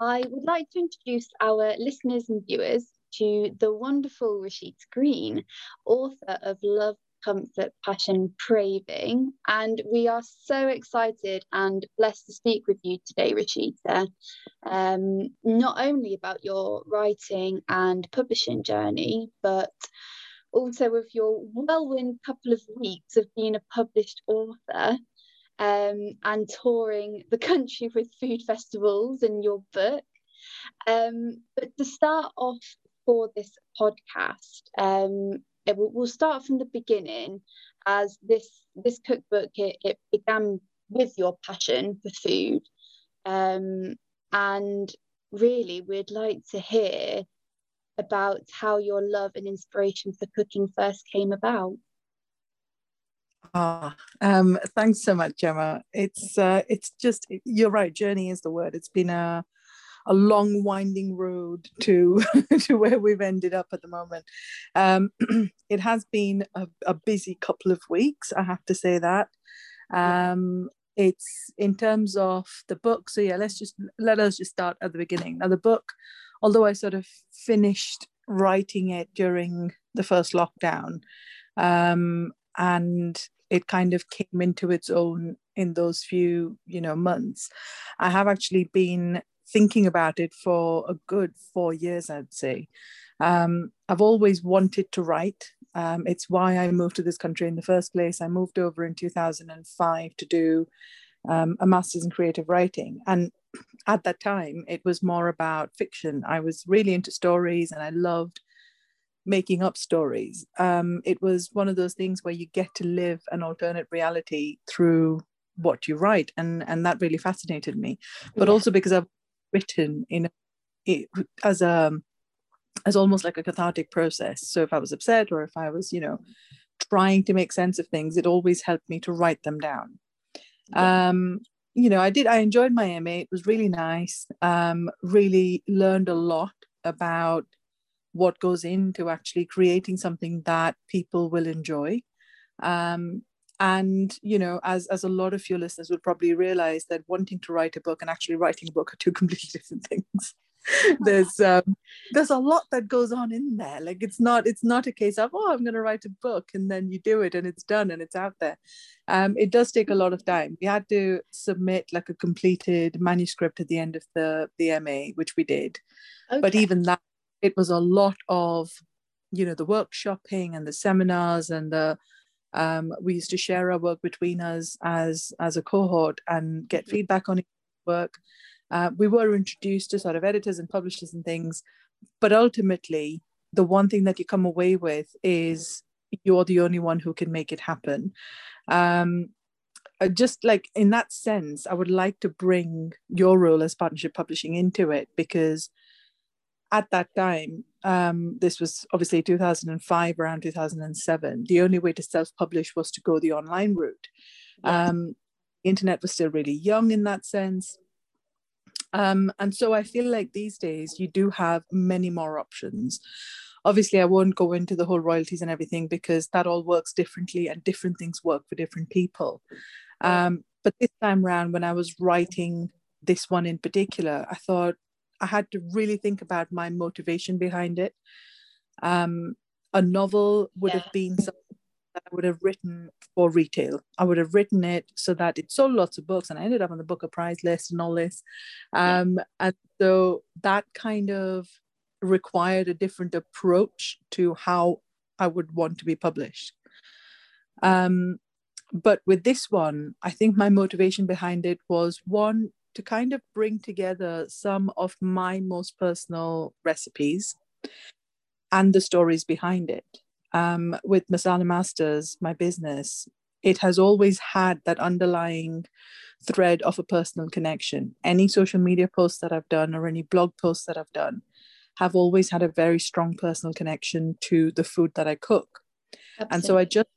I would like to introduce our listeners and viewers to the wonderful Rachita Green, author of Love, Comfort, Passion, Craving. And we are so excited and blessed to speak with you today, Rachita, um, not only about your writing and publishing journey, but also with your whirlwind couple of weeks of being a published author um, and touring the country with food festivals and your book. Um, but to start off for this podcast, um, will, we'll start from the beginning as this this cookbook it, it began with your passion for food um, and really we'd like to hear about how your love and inspiration for cooking first came about Ah, um, thanks so much, Gemma. It's uh, it's just you're right. Journey is the word. It's been a a long winding road to to where we've ended up at the moment. Um, it has been a, a, busy couple of weeks. I have to say that. Um, it's in terms of the book. So yeah, let's just let us just start at the beginning. Now the book, although I sort of finished writing it during the first lockdown, um, and it kind of came into its own in those few you know months. I have actually been thinking about it for a good four years i'd say. Um, i've always wanted to write. Um, it's why i moved to this country in the first place. I moved over in 2005 to do um, a master's in creative writing. And at that time it was more about fiction. I was really into stories and i loved making up stories. Um, it was one of those things where you get to live an alternate reality through what you write, and and that really fascinated me. But yeah. also because I've written in it, as a as almost like a cathartic process. So if I was upset or if I was, you know, trying to make sense of things, it always helped me to write them down. Yeah. Um, you know, I did. I enjoyed my MA. It was really nice. Um, really learned a lot about what goes into actually creating something that people will enjoy. Um, and you know as as a lot of your listeners will probably realize that wanting to write a book and actually writing a book are two completely different things. There's um, there's a lot that goes on in there. Like it's not it's not a case of oh i'm going to write a book and then you do it and it's done and it's out there. Um, it does take a lot of time. We had to submit like a completed manuscript at the end of the the ma which we did. Okay. but even that it was a lot of you know the workshopping and the seminars and the um, we used to share our work between us as as a cohort and get feedback on work. Uh, we were introduced to sort of editors and publishers and things but ultimately the one thing that you come away with is you're the only one who can make it happen. Um, just like in that sense i would like to bring your role as partnership publishing into it because at that time, um, this was obviously 2005, around 2007, the only way to self publish was to go the online route. Um, internet was still really young in that sense. Um, and so I feel like these days you do have many more options. Obviously, I won't go into the whole royalties and everything because that all works differently and different things work for different people. Um, but this time around, when I was writing this one in particular, I thought, I had to really think about my motivation behind it. Um, a novel would yeah. have been something that I would have written for retail. I would have written it so that it sold lots of books, and I ended up on the Booker Prize list and all this. Um, yeah. And so that kind of required a different approach to how I would want to be published. Um, but with this one, I think my motivation behind it was one to kind of bring together some of my most personal recipes and the stories behind it. Um, with Masala Masters, my business, it has always had that underlying thread of a personal connection. Any social media posts that I've done or any blog posts that I've done have always had a very strong personal connection to the food that I cook. Absolutely. And so I just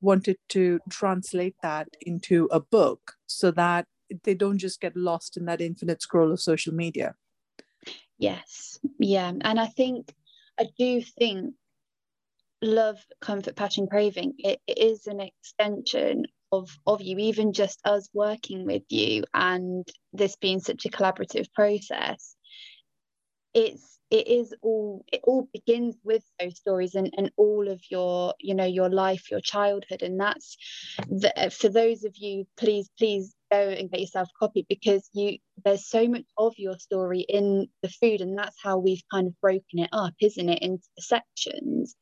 wanted to translate that into a book so that they don't just get lost in that infinite scroll of social media. Yes. Yeah. And i think i do think love comfort passion craving it, it is an extension of of you even just us working with you and this being such a collaborative process. It's it is all it all begins with those stories and, and all of your you know your life your childhood. And that's the, for those of you please please go and get yourself a copy because you there's so much of your story in the food and that's how we've kind of broken it up isn't it into the sections?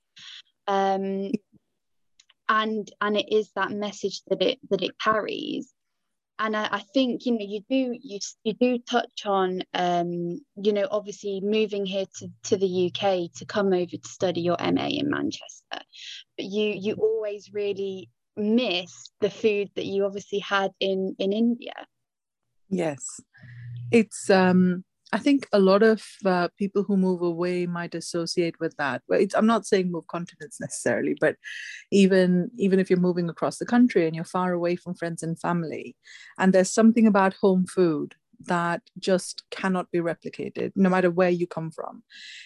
Um and and it is that message that it that it carries and I, I, think you know you do you, you do touch on um, you know obviously moving here to, to the UK to come over to study your MA in Manchester. But you you always really miss the food that you obviously had in in India. Yes. It's um I think a lot of uh, people who move away might associate with that. Well, I'm not saying move continents necessarily, but even even if you're moving across the country and you're far away from friends and family, and there's something about home food that just cannot be replicated, no matter where you come from.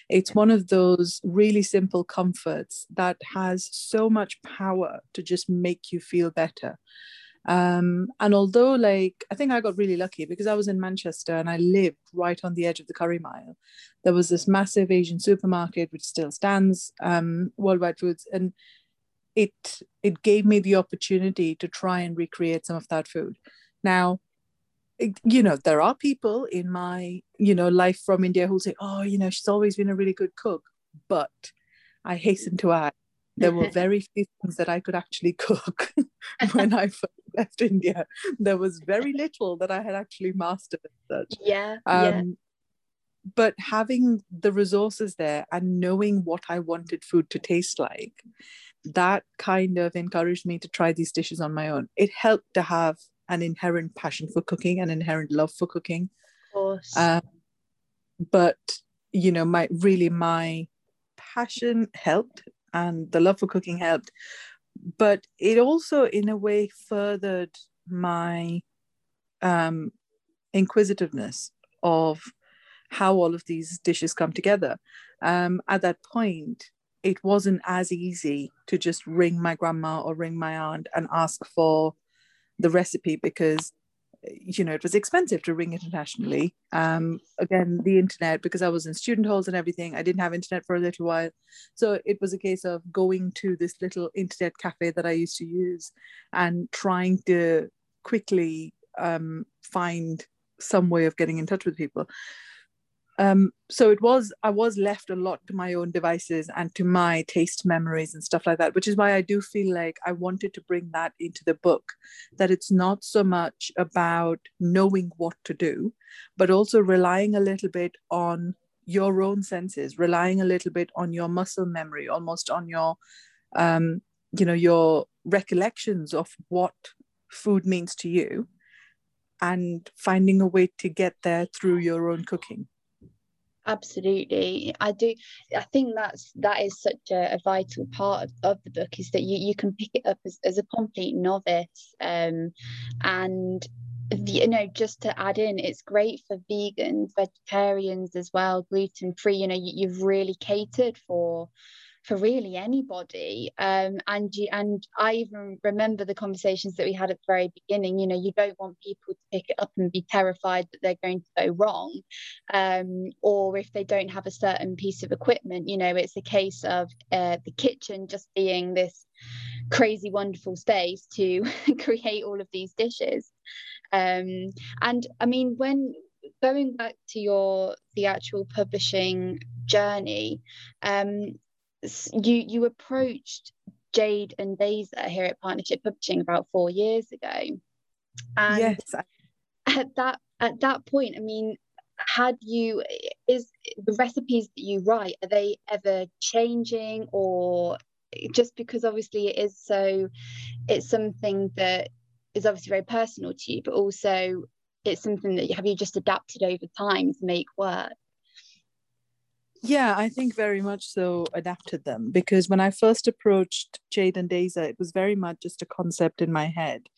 It's one of those really simple comforts that has so much power to just make you feel better. Um, and although, like, I think I got really lucky because I was in Manchester and I lived right on the edge of the Curry Mile. There was this massive Asian supermarket which still stands, um, Worldwide Foods, and it it gave me the opportunity to try and recreate some of that food. Now, you know, there are people in my you know life from India who say, "Oh, you know, she's always been a really good cook," but I hasten to add there were very few things that I could actually cook when I first left India. There was very little that I had actually mastered as such. Yeah. Um, yeah. But having the resources there and knowing what I wanted food to taste like, that kind of encouraged me to try these dishes on my own. It helped to have an inherent passion for cooking, an inherent love for cooking. Of course. Um, but you know, my really my passion helped and the love for cooking helped but it also in a way furthered my um, inquisitiveness of how all of these dishes come together. Um, at that point it wasn't as easy to just ring my grandma or ring my aunt and ask for the recipe because you know, it was expensive to ring internationally. Um, again, the internet, because I was in student halls and everything, I didn't have internet for a little while. So it was a case of going to this little internet cafe that I used to use and trying to quickly um, find some way of getting in touch with people. Um, so it was i was left a lot to my own devices and to my taste memories and stuff like that which is why i do feel like i wanted to bring that into the book that it's not so much about knowing what to do but also relying a little bit on your own senses relying a little bit on your muscle memory almost on your um, you know your recollections of what food means to you and finding a way to get there through your own cooking absolutely. I do i think that's that is such a, a vital part of, of, the book is that you, you can pick it up as, as a complete novice um, and you know just to add in it's great for vegans vegetarians as well gluten free you know you, you've really catered for for really anybody. Um, and you, and I even remember the conversations that we had at the very beginning. You know, you don't want people to pick it up and be terrified that they're going to go wrong, um, or if they don't have a certain piece of equipment. You know, it's a case of uh, the kitchen just being this crazy wonderful space to create all of these dishes. Um, and I mean, when going back to your the actual publishing journey um you you approached Jade and Deza here at Partnership Publishing about four years ago, and yes. at that at that point, I mean, had you is the recipes that you write are they ever changing or just because obviously it is so it's something that is obviously very personal to you but also it's something that have you just adapted over time to make work yeah, I think very much so adapted them because when I first approached Jade and Deza, it was very much just a concept in my head.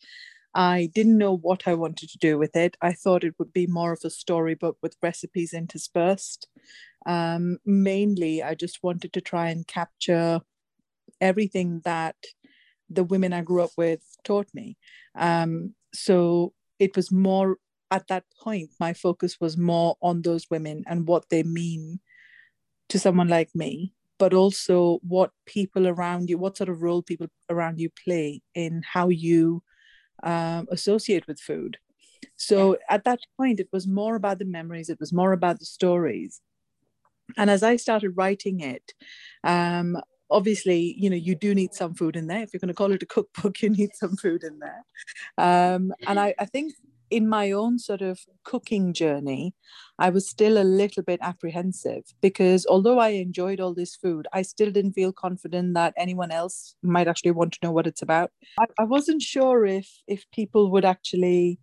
I didn't know what I wanted to do with it. I thought it would be more of a storybook with recipes interspersed. Um, mainly, I just wanted to try and capture everything that the women I grew up with taught me. Um, so it was more at that point, my focus was more on those women and what they mean to someone like me, but also what people around you, what sort of role people around you play in how you um, associate with food. So at that point, it was more about the memories, it was more about the stories. And as I started writing it, um, obviously, you know, you do need some food in there. If you're going to call it a cookbook, you need some food in there. Um, and I, I think in my own sort of cooking journey, I was still a little bit apprehensive because although I enjoyed all this food, I still didn't feel confident that anyone else might actually want to know what it's about. I, I wasn't sure if if people would actually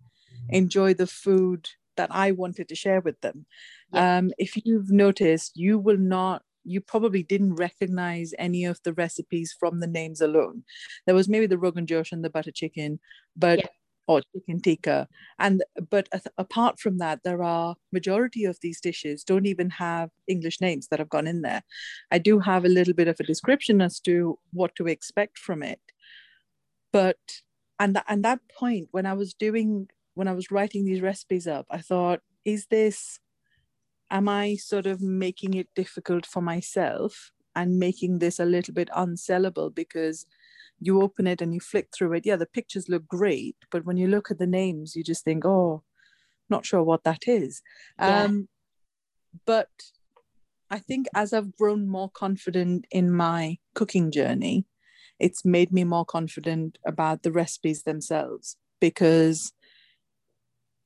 enjoy the food that I wanted to share with them. Yeah. Um, if you've noticed, you will not you probably didn't recognize any of the recipes from the names alone. There was maybe the rogan josh and the butter chicken, but yeah or chicken tikka. And but apart from that there are majority of these dishes don't even have english names that have gone in there. I do have a little bit of a description as to what to expect from it. But and th- and that point when i was doing when i was writing these recipes up i thought is this am i sort of making it difficult for myself and making this a little bit unsellable because you open it and you flick through it yeah the pictures look great but when you look at the names you just think oh not sure what that is. Yeah. um but i think as i've grown more confident in my cooking journey it's made me more confident about the recipes themselves because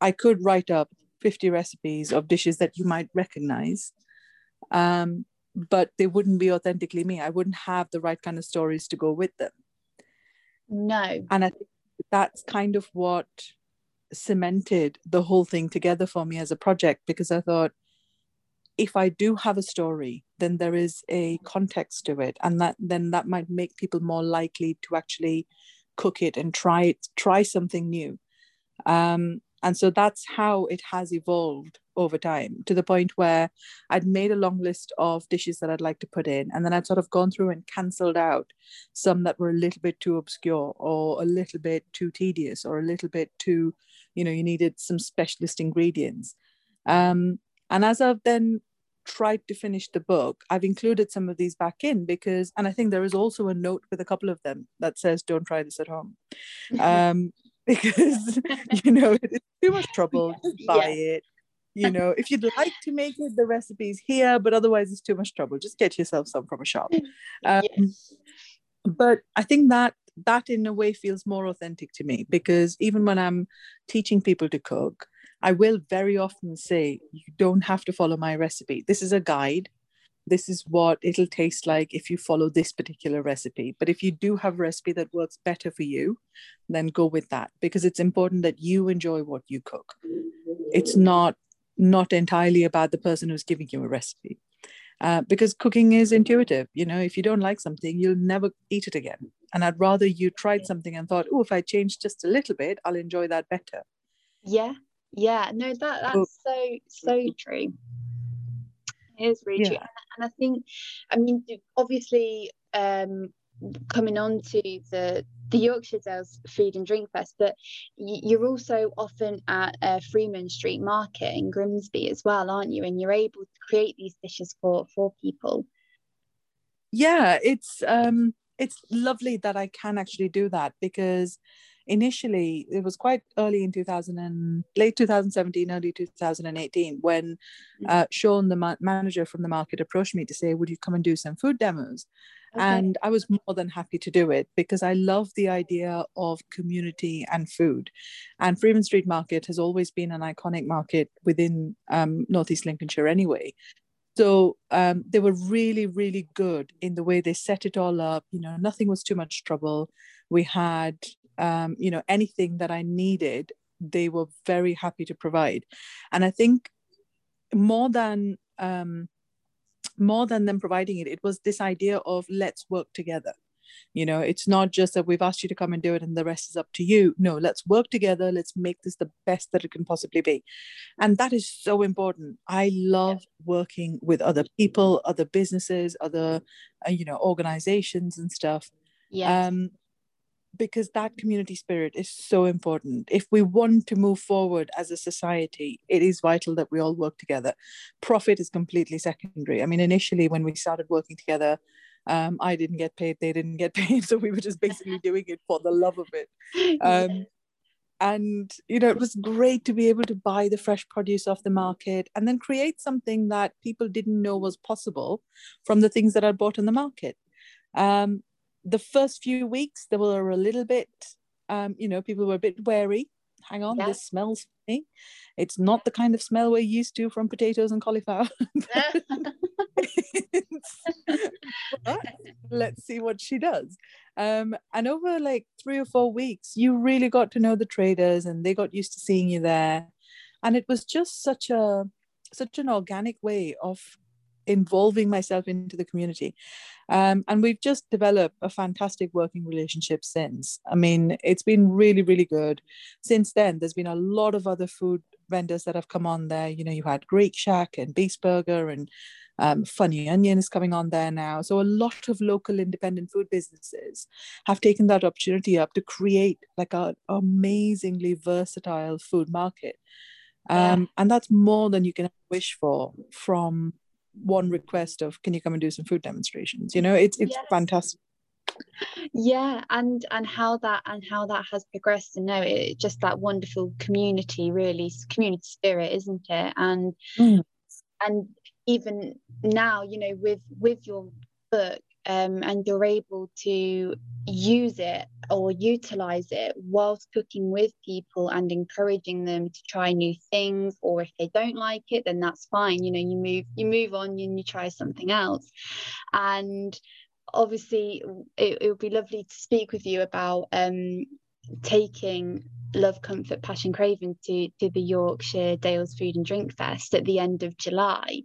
i could write up 50 recipes of dishes that you might recognize um, but they wouldn't be authentically me. I wouldn't have the right kind of stories to go with them no. And I think that's kind of what cemented the whole thing together for me as a project because I thought if I do have a story, then there is a context to it, and that then that might make people more likely to actually cook it and try it, try something new. Um, and so that's how it has evolved over time to the point where I'd made a long list of dishes that I'd like to put in. And then I'd sort of gone through and cancelled out some that were a little bit too obscure or a little bit too tedious or a little bit too, you know, you needed some specialist ingredients. Um, and as I've then tried to finish the book, I've included some of these back in because, and I think there is also a note with a couple of them that says, don't try this at home. Um, because you know it's too much trouble to buy yeah. it. You know if you'd like to make it the recipes here but otherwise it's too much trouble. Just get yourself some from a shop. Um, yes. but i think that that in a way feels more authentic to me because even when i'm teaching people to cook i will very often say you don't have to follow my recipe. This is a guide this is what it'll taste like if you follow this particular recipe. But if you do have a recipe that works better for you, then go with that because it's important that you enjoy what you cook. It's not not entirely about the person who's giving you a recipe. Uh, because cooking is intuitive. You know, if you don't like something, you'll never eat it again. And I'd rather you tried something and thought, oh, if I change just a little bit, I'll enjoy that better. Yeah, yeah. No, that that's so so true. It is really yeah. true and I think, I mean, obviously, um, coming on to the the Yorkshire Dales Food and Drink Fest, but you're also often at uh, Freeman Street Market in Grimsby as well, aren't you? And you're able to create these dishes for for people. Yeah, it's um, it's lovely that I can actually do that because initially it was quite early in 2000 and late 2017 early 2018 when mm. uh, sean the ma- manager from the market approached me to say would you come and do some food demos? Okay. and i was more than happy to do it because i love the idea of community and food. And freeman street market has always been an iconic market within um, northeast lincolnshire anyway. So um, they were really really good in the way they set it all up. You know nothing was too much trouble. We had um, you know anything that i needed they were very happy to provide. And i think more than um, more than them providing it it was this idea of let's work together. You know it's not just that we've asked you to come and do it and the rest is up to you. No let's work together. Let's make this the best that it can possibly be. And that is so important. I love working with other people other businesses other uh, you know organizations and stuff. Yeah um because that community spirit is so important. If we want to move forward as a society, it is vital that we all work together. Profit is completely secondary. I mean, initially, when we started working together, um, I didn't get paid, they didn't get paid. So we were just basically doing it for the love of it. Um, and you know it was great to be able to buy the fresh produce off the market and then create something that people didn't know was possible from the things that i bought in the market um, the first few weeks there were a little bit um, you know people were a bit wary. Hang on yeah. this smells funny. It's not the kind of smell we're used to from potatoes and cauliflower. Let's see what she does. Um, and over like three or four weeks you really got to know the traders and they got used to seeing you there. And it was just such a such an organic way of involving myself into the community. Um, and we've just developed a fantastic working relationship since. I mean, it's been really, really good. Since then, there's been a lot of other food vendors that have come on there. You know, you had Greek Shack and Beast Burger and um, Funny Onion is coming on there now. So a lot of local independent food businesses have taken that opportunity up to create like an amazingly versatile food market. Um, yeah. And that's more than you can wish for from one request of can you come and do some food demonstrations you know it's it's yes. fantastic yeah and and how that and how that has progressed and now it just that wonderful community really community spirit isn't it and mm. and even now you know with with your book um, and you're able to use it or utilize it whilst cooking with people and encouraging them to try new things or if they don't like it then that's fine you know you move you move on and you try something else. And obviously it, it would be lovely to speak with you about um, taking Love, Comfort, Passion, Craving to, to the Yorkshire Dales Food and Drink Fest at the end of July.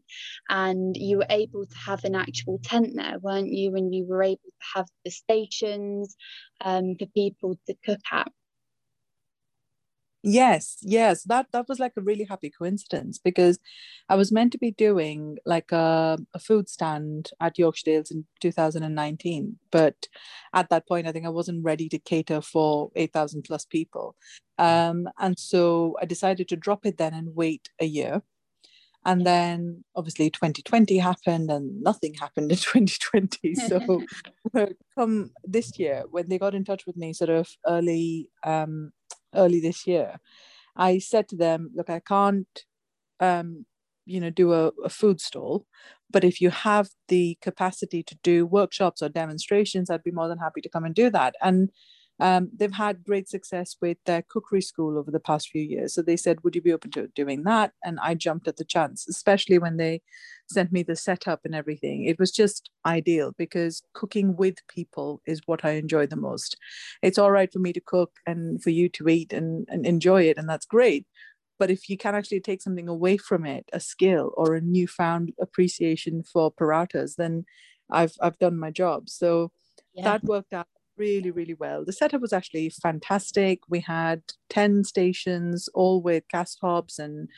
And you were able to have an actual tent there, weren't you? And you were able to have the stations um, for people to cook at. Yes, yes, that that was like a really happy coincidence because I was meant to be doing like a, a food stand at Yorkshire Dales in 2019, but at that point I think I wasn't ready to cater for 8,000 plus people, um, and so I decided to drop it then and wait a year, and then obviously 2020 happened and nothing happened in 2020. So come this year when they got in touch with me, sort of early. Um, early this year, I said to them, look, I can't, um, you know, do a, a food stall, but if you have the capacity to do workshops or demonstrations, I'd be more than happy to come and do that. And um, they've had great success with their cookery school over the past few years. So they said, Would you be open to doing that? And I jumped at the chance, especially when they sent me the setup and everything. It was just ideal because cooking with people is what I enjoy the most. It's all right for me to cook and for you to eat and, and enjoy it, and that's great. But if you can actually take something away from it, a skill or a newfound appreciation for parathas, then I've I've done my job. So yeah. that worked out really, really well. The setup was actually fantastic. We had 10 stations, all with cast hobs and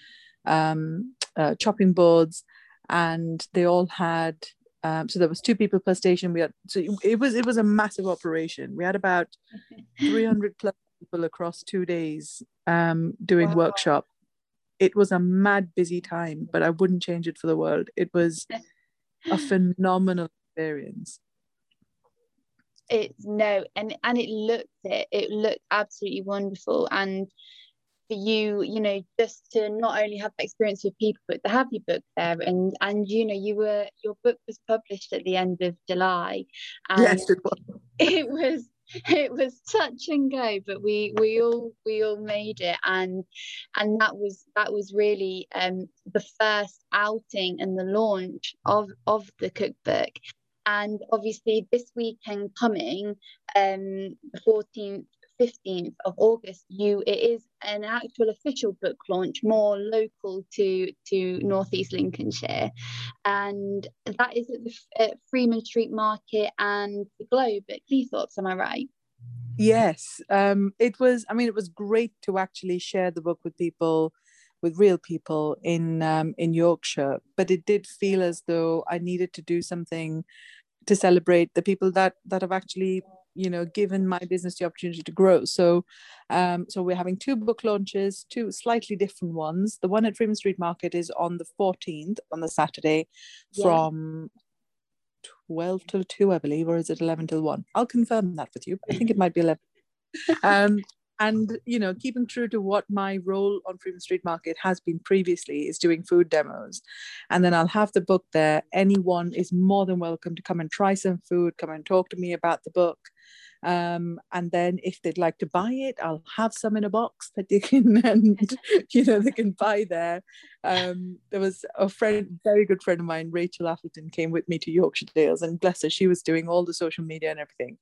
um, uh, chopping boards, and they all had. Um, so there was two people per station. We had so it was it was a massive operation. We had about 300 plus people across two days um, doing wow. workshop. It was a mad busy time, but I wouldn't change it for the world. It was a phenomenal experience it's no and and it looked it it looked absolutely wonderful and for you you know just to not only have experience with people but to have your book there. And and you know you were your book was published at the end of july and yes it was. it was it was touch and go but we we all we all made it. And and that was that was really um the first outing and the launch of of the cookbook. And obviously, this weekend coming, um, the 14th, 15th of August, you it is an actual official book launch, more local to to Northeast Lincolnshire, and that is at the at Freeman Street Market and the Globe at Cleethorpes. Am I right? Yes, um, it was. I mean, it was great to actually share the book with people with real people in um, in Yorkshire, but it did feel as though I needed to do something to celebrate the people that that have actually you know given my business the opportunity to grow. So um so we're having two book launches two slightly different ones. The one at freeman street market is on the 14th on the saturday yeah. from 12 till 2 i believe or is it 11 till 1 i'll confirm that with you i think it might be 11 um and you know keeping true to what my role on freeman street market has been previously is doing food demos. And then i'll have the book there. Anyone is more than welcome to come and try some food come and talk to me about the book um, and then if they'd like to buy it i'll have some in a box that you can and you know they can buy there. Um, there was a friend very good friend of mine rachel appleton came with me to yorkshire dales and bless her she was doing all the social media and everything.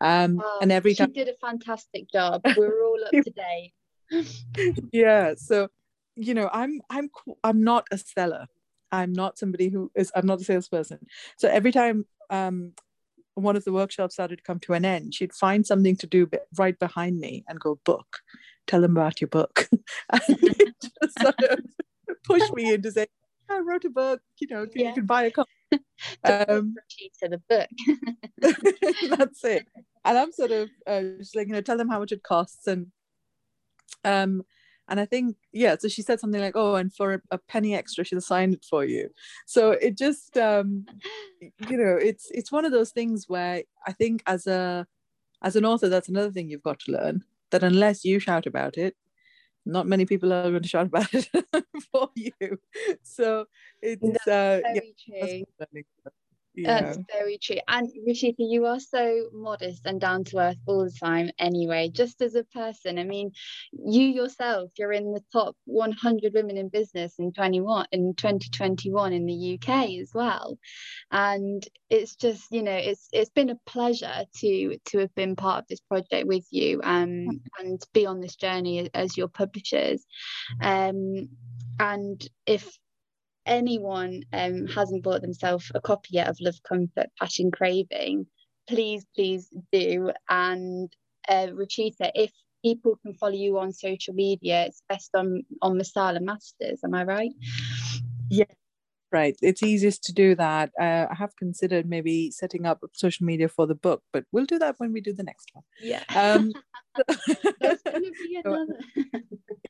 Um, oh, and every she time did a fantastic job. We are all up to date. Yeah so you know i'm i'm i'm not a seller. I'm not somebody who is i'm not a salesperson. So every time um, one of the workshops started to come to an end, she'd find something to do right behind me and go, book, tell them about your book. and just sort of push me into saying, I wrote a book, you know, yeah. you can buy a copy. um, to the book. that's it. And I'm sort of uh, just like, you know, tell them how much it costs. And um, and I think, yeah, so she said something like, oh, and for a, penny extra, she'll sign it for you. So it just, um, you know, it's it's one of those things where I think as a as an author, that's another thing you've got to learn that unless you shout about it, not many people are going to shout about it for you. So it's uh, yeah, yeah. That's very true. And Rachita, you are so modest and down to earth all the time anyway, just as a person. I mean, you yourself, you're in the top 100 women in business in 21 in 2021 in the UK as well. And it's just, you know, it's it's been a pleasure to to have been part of this project with you um, and be on this journey as your publishers. Um, and if anyone um, hasn't bought themselves a copy yet of Love, Comfort, Passion, Craving, please, please do. And uh, Rachita, if people can follow you on social media, it's best on on Masala Masters. Am I right? Yeah. Right, it's easiest to do that. Uh, I have considered maybe setting up social media for the book, but we'll do that when we do the next one. Yeah, um, going to be another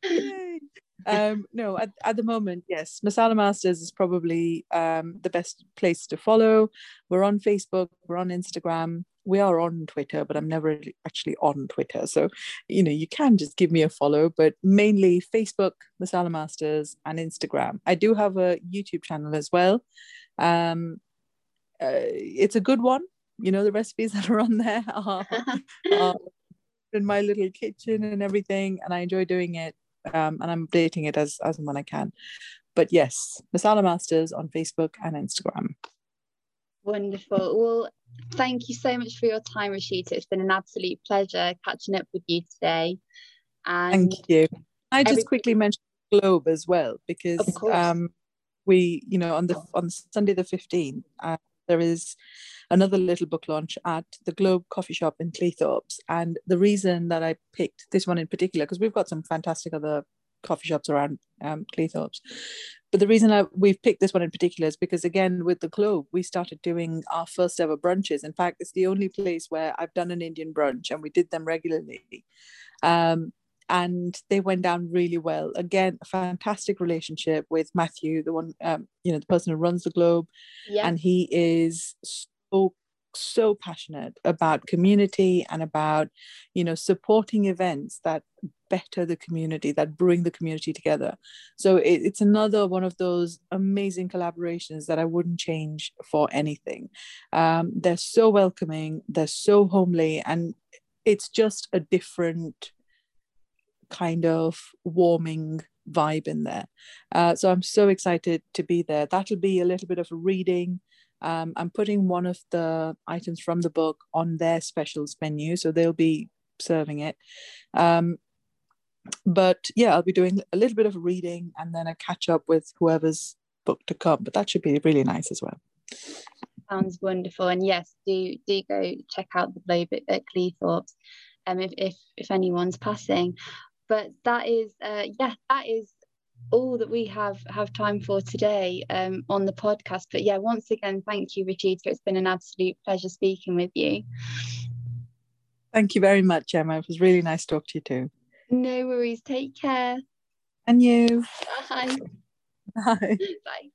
um, no, at, at the moment, yes, Masala Masters is probably um, the best place to follow. We're on Facebook, we're on Instagram, we are on Twitter, but I'm never actually on Twitter. So, you know, you can just give me a follow, but mainly Facebook, Masala Masters, and Instagram. I do have a YouTube channel as well. Um, uh, it's a good one. You know, the recipes that are on there are, are in my little kitchen and everything, and I enjoy doing it um, and I'm updating it as as and when I can. But yes, Masala Masters on Facebook and Instagram. Wonderful. Well, thank you so much for your time, Rashida. It's been an absolute pleasure catching up with you today. And thank you. I just every- quickly mentioned Globe as well because um, we, you know, on the on Sunday the fifteenth, uh, there is another little book launch at the Globe Coffee Shop in Cleethorpes. And the reason that I picked this one in particular, because we've got some fantastic other coffee shops around um, Cleethorpes. But the reason I, we've picked this one in particular is because, again, with the Globe, we started doing our first ever brunches. In fact, it's the only place where I've done an Indian brunch and we did them regularly. Um, and they went down really well. Again, a fantastic relationship with Matthew, the one, um, you know, the person who runs the Globe. Yeah. And he is so so passionate about community and about you know supporting events that better the community that bring the community together so it, it's another one of those amazing collaborations that i wouldn't change for anything um, they're so welcoming they're so homely and it's just a different kind of warming vibe in there uh, so i'm so excited to be there that'll be a little bit of a reading um, I'm putting one of the items from the book on their specials menu, so they'll be serving it. Um, but yeah, I'll be doing a little bit of reading and then a catch up with whoever's book to come. But that should be really nice as well. Sounds wonderful, and yes, do do go check out the Globe at, at Cleethorpes, um, if if if anyone's passing. But that is, uh, yeah, that is all that we have have time for today um, on the podcast. But yeah, once again, thank you, Rachita. It's been an absolute pleasure speaking with you. Thank you very much, Emma. It was really nice to talk to you too. No worries. Take care. And you. Bye. Bye. Bye.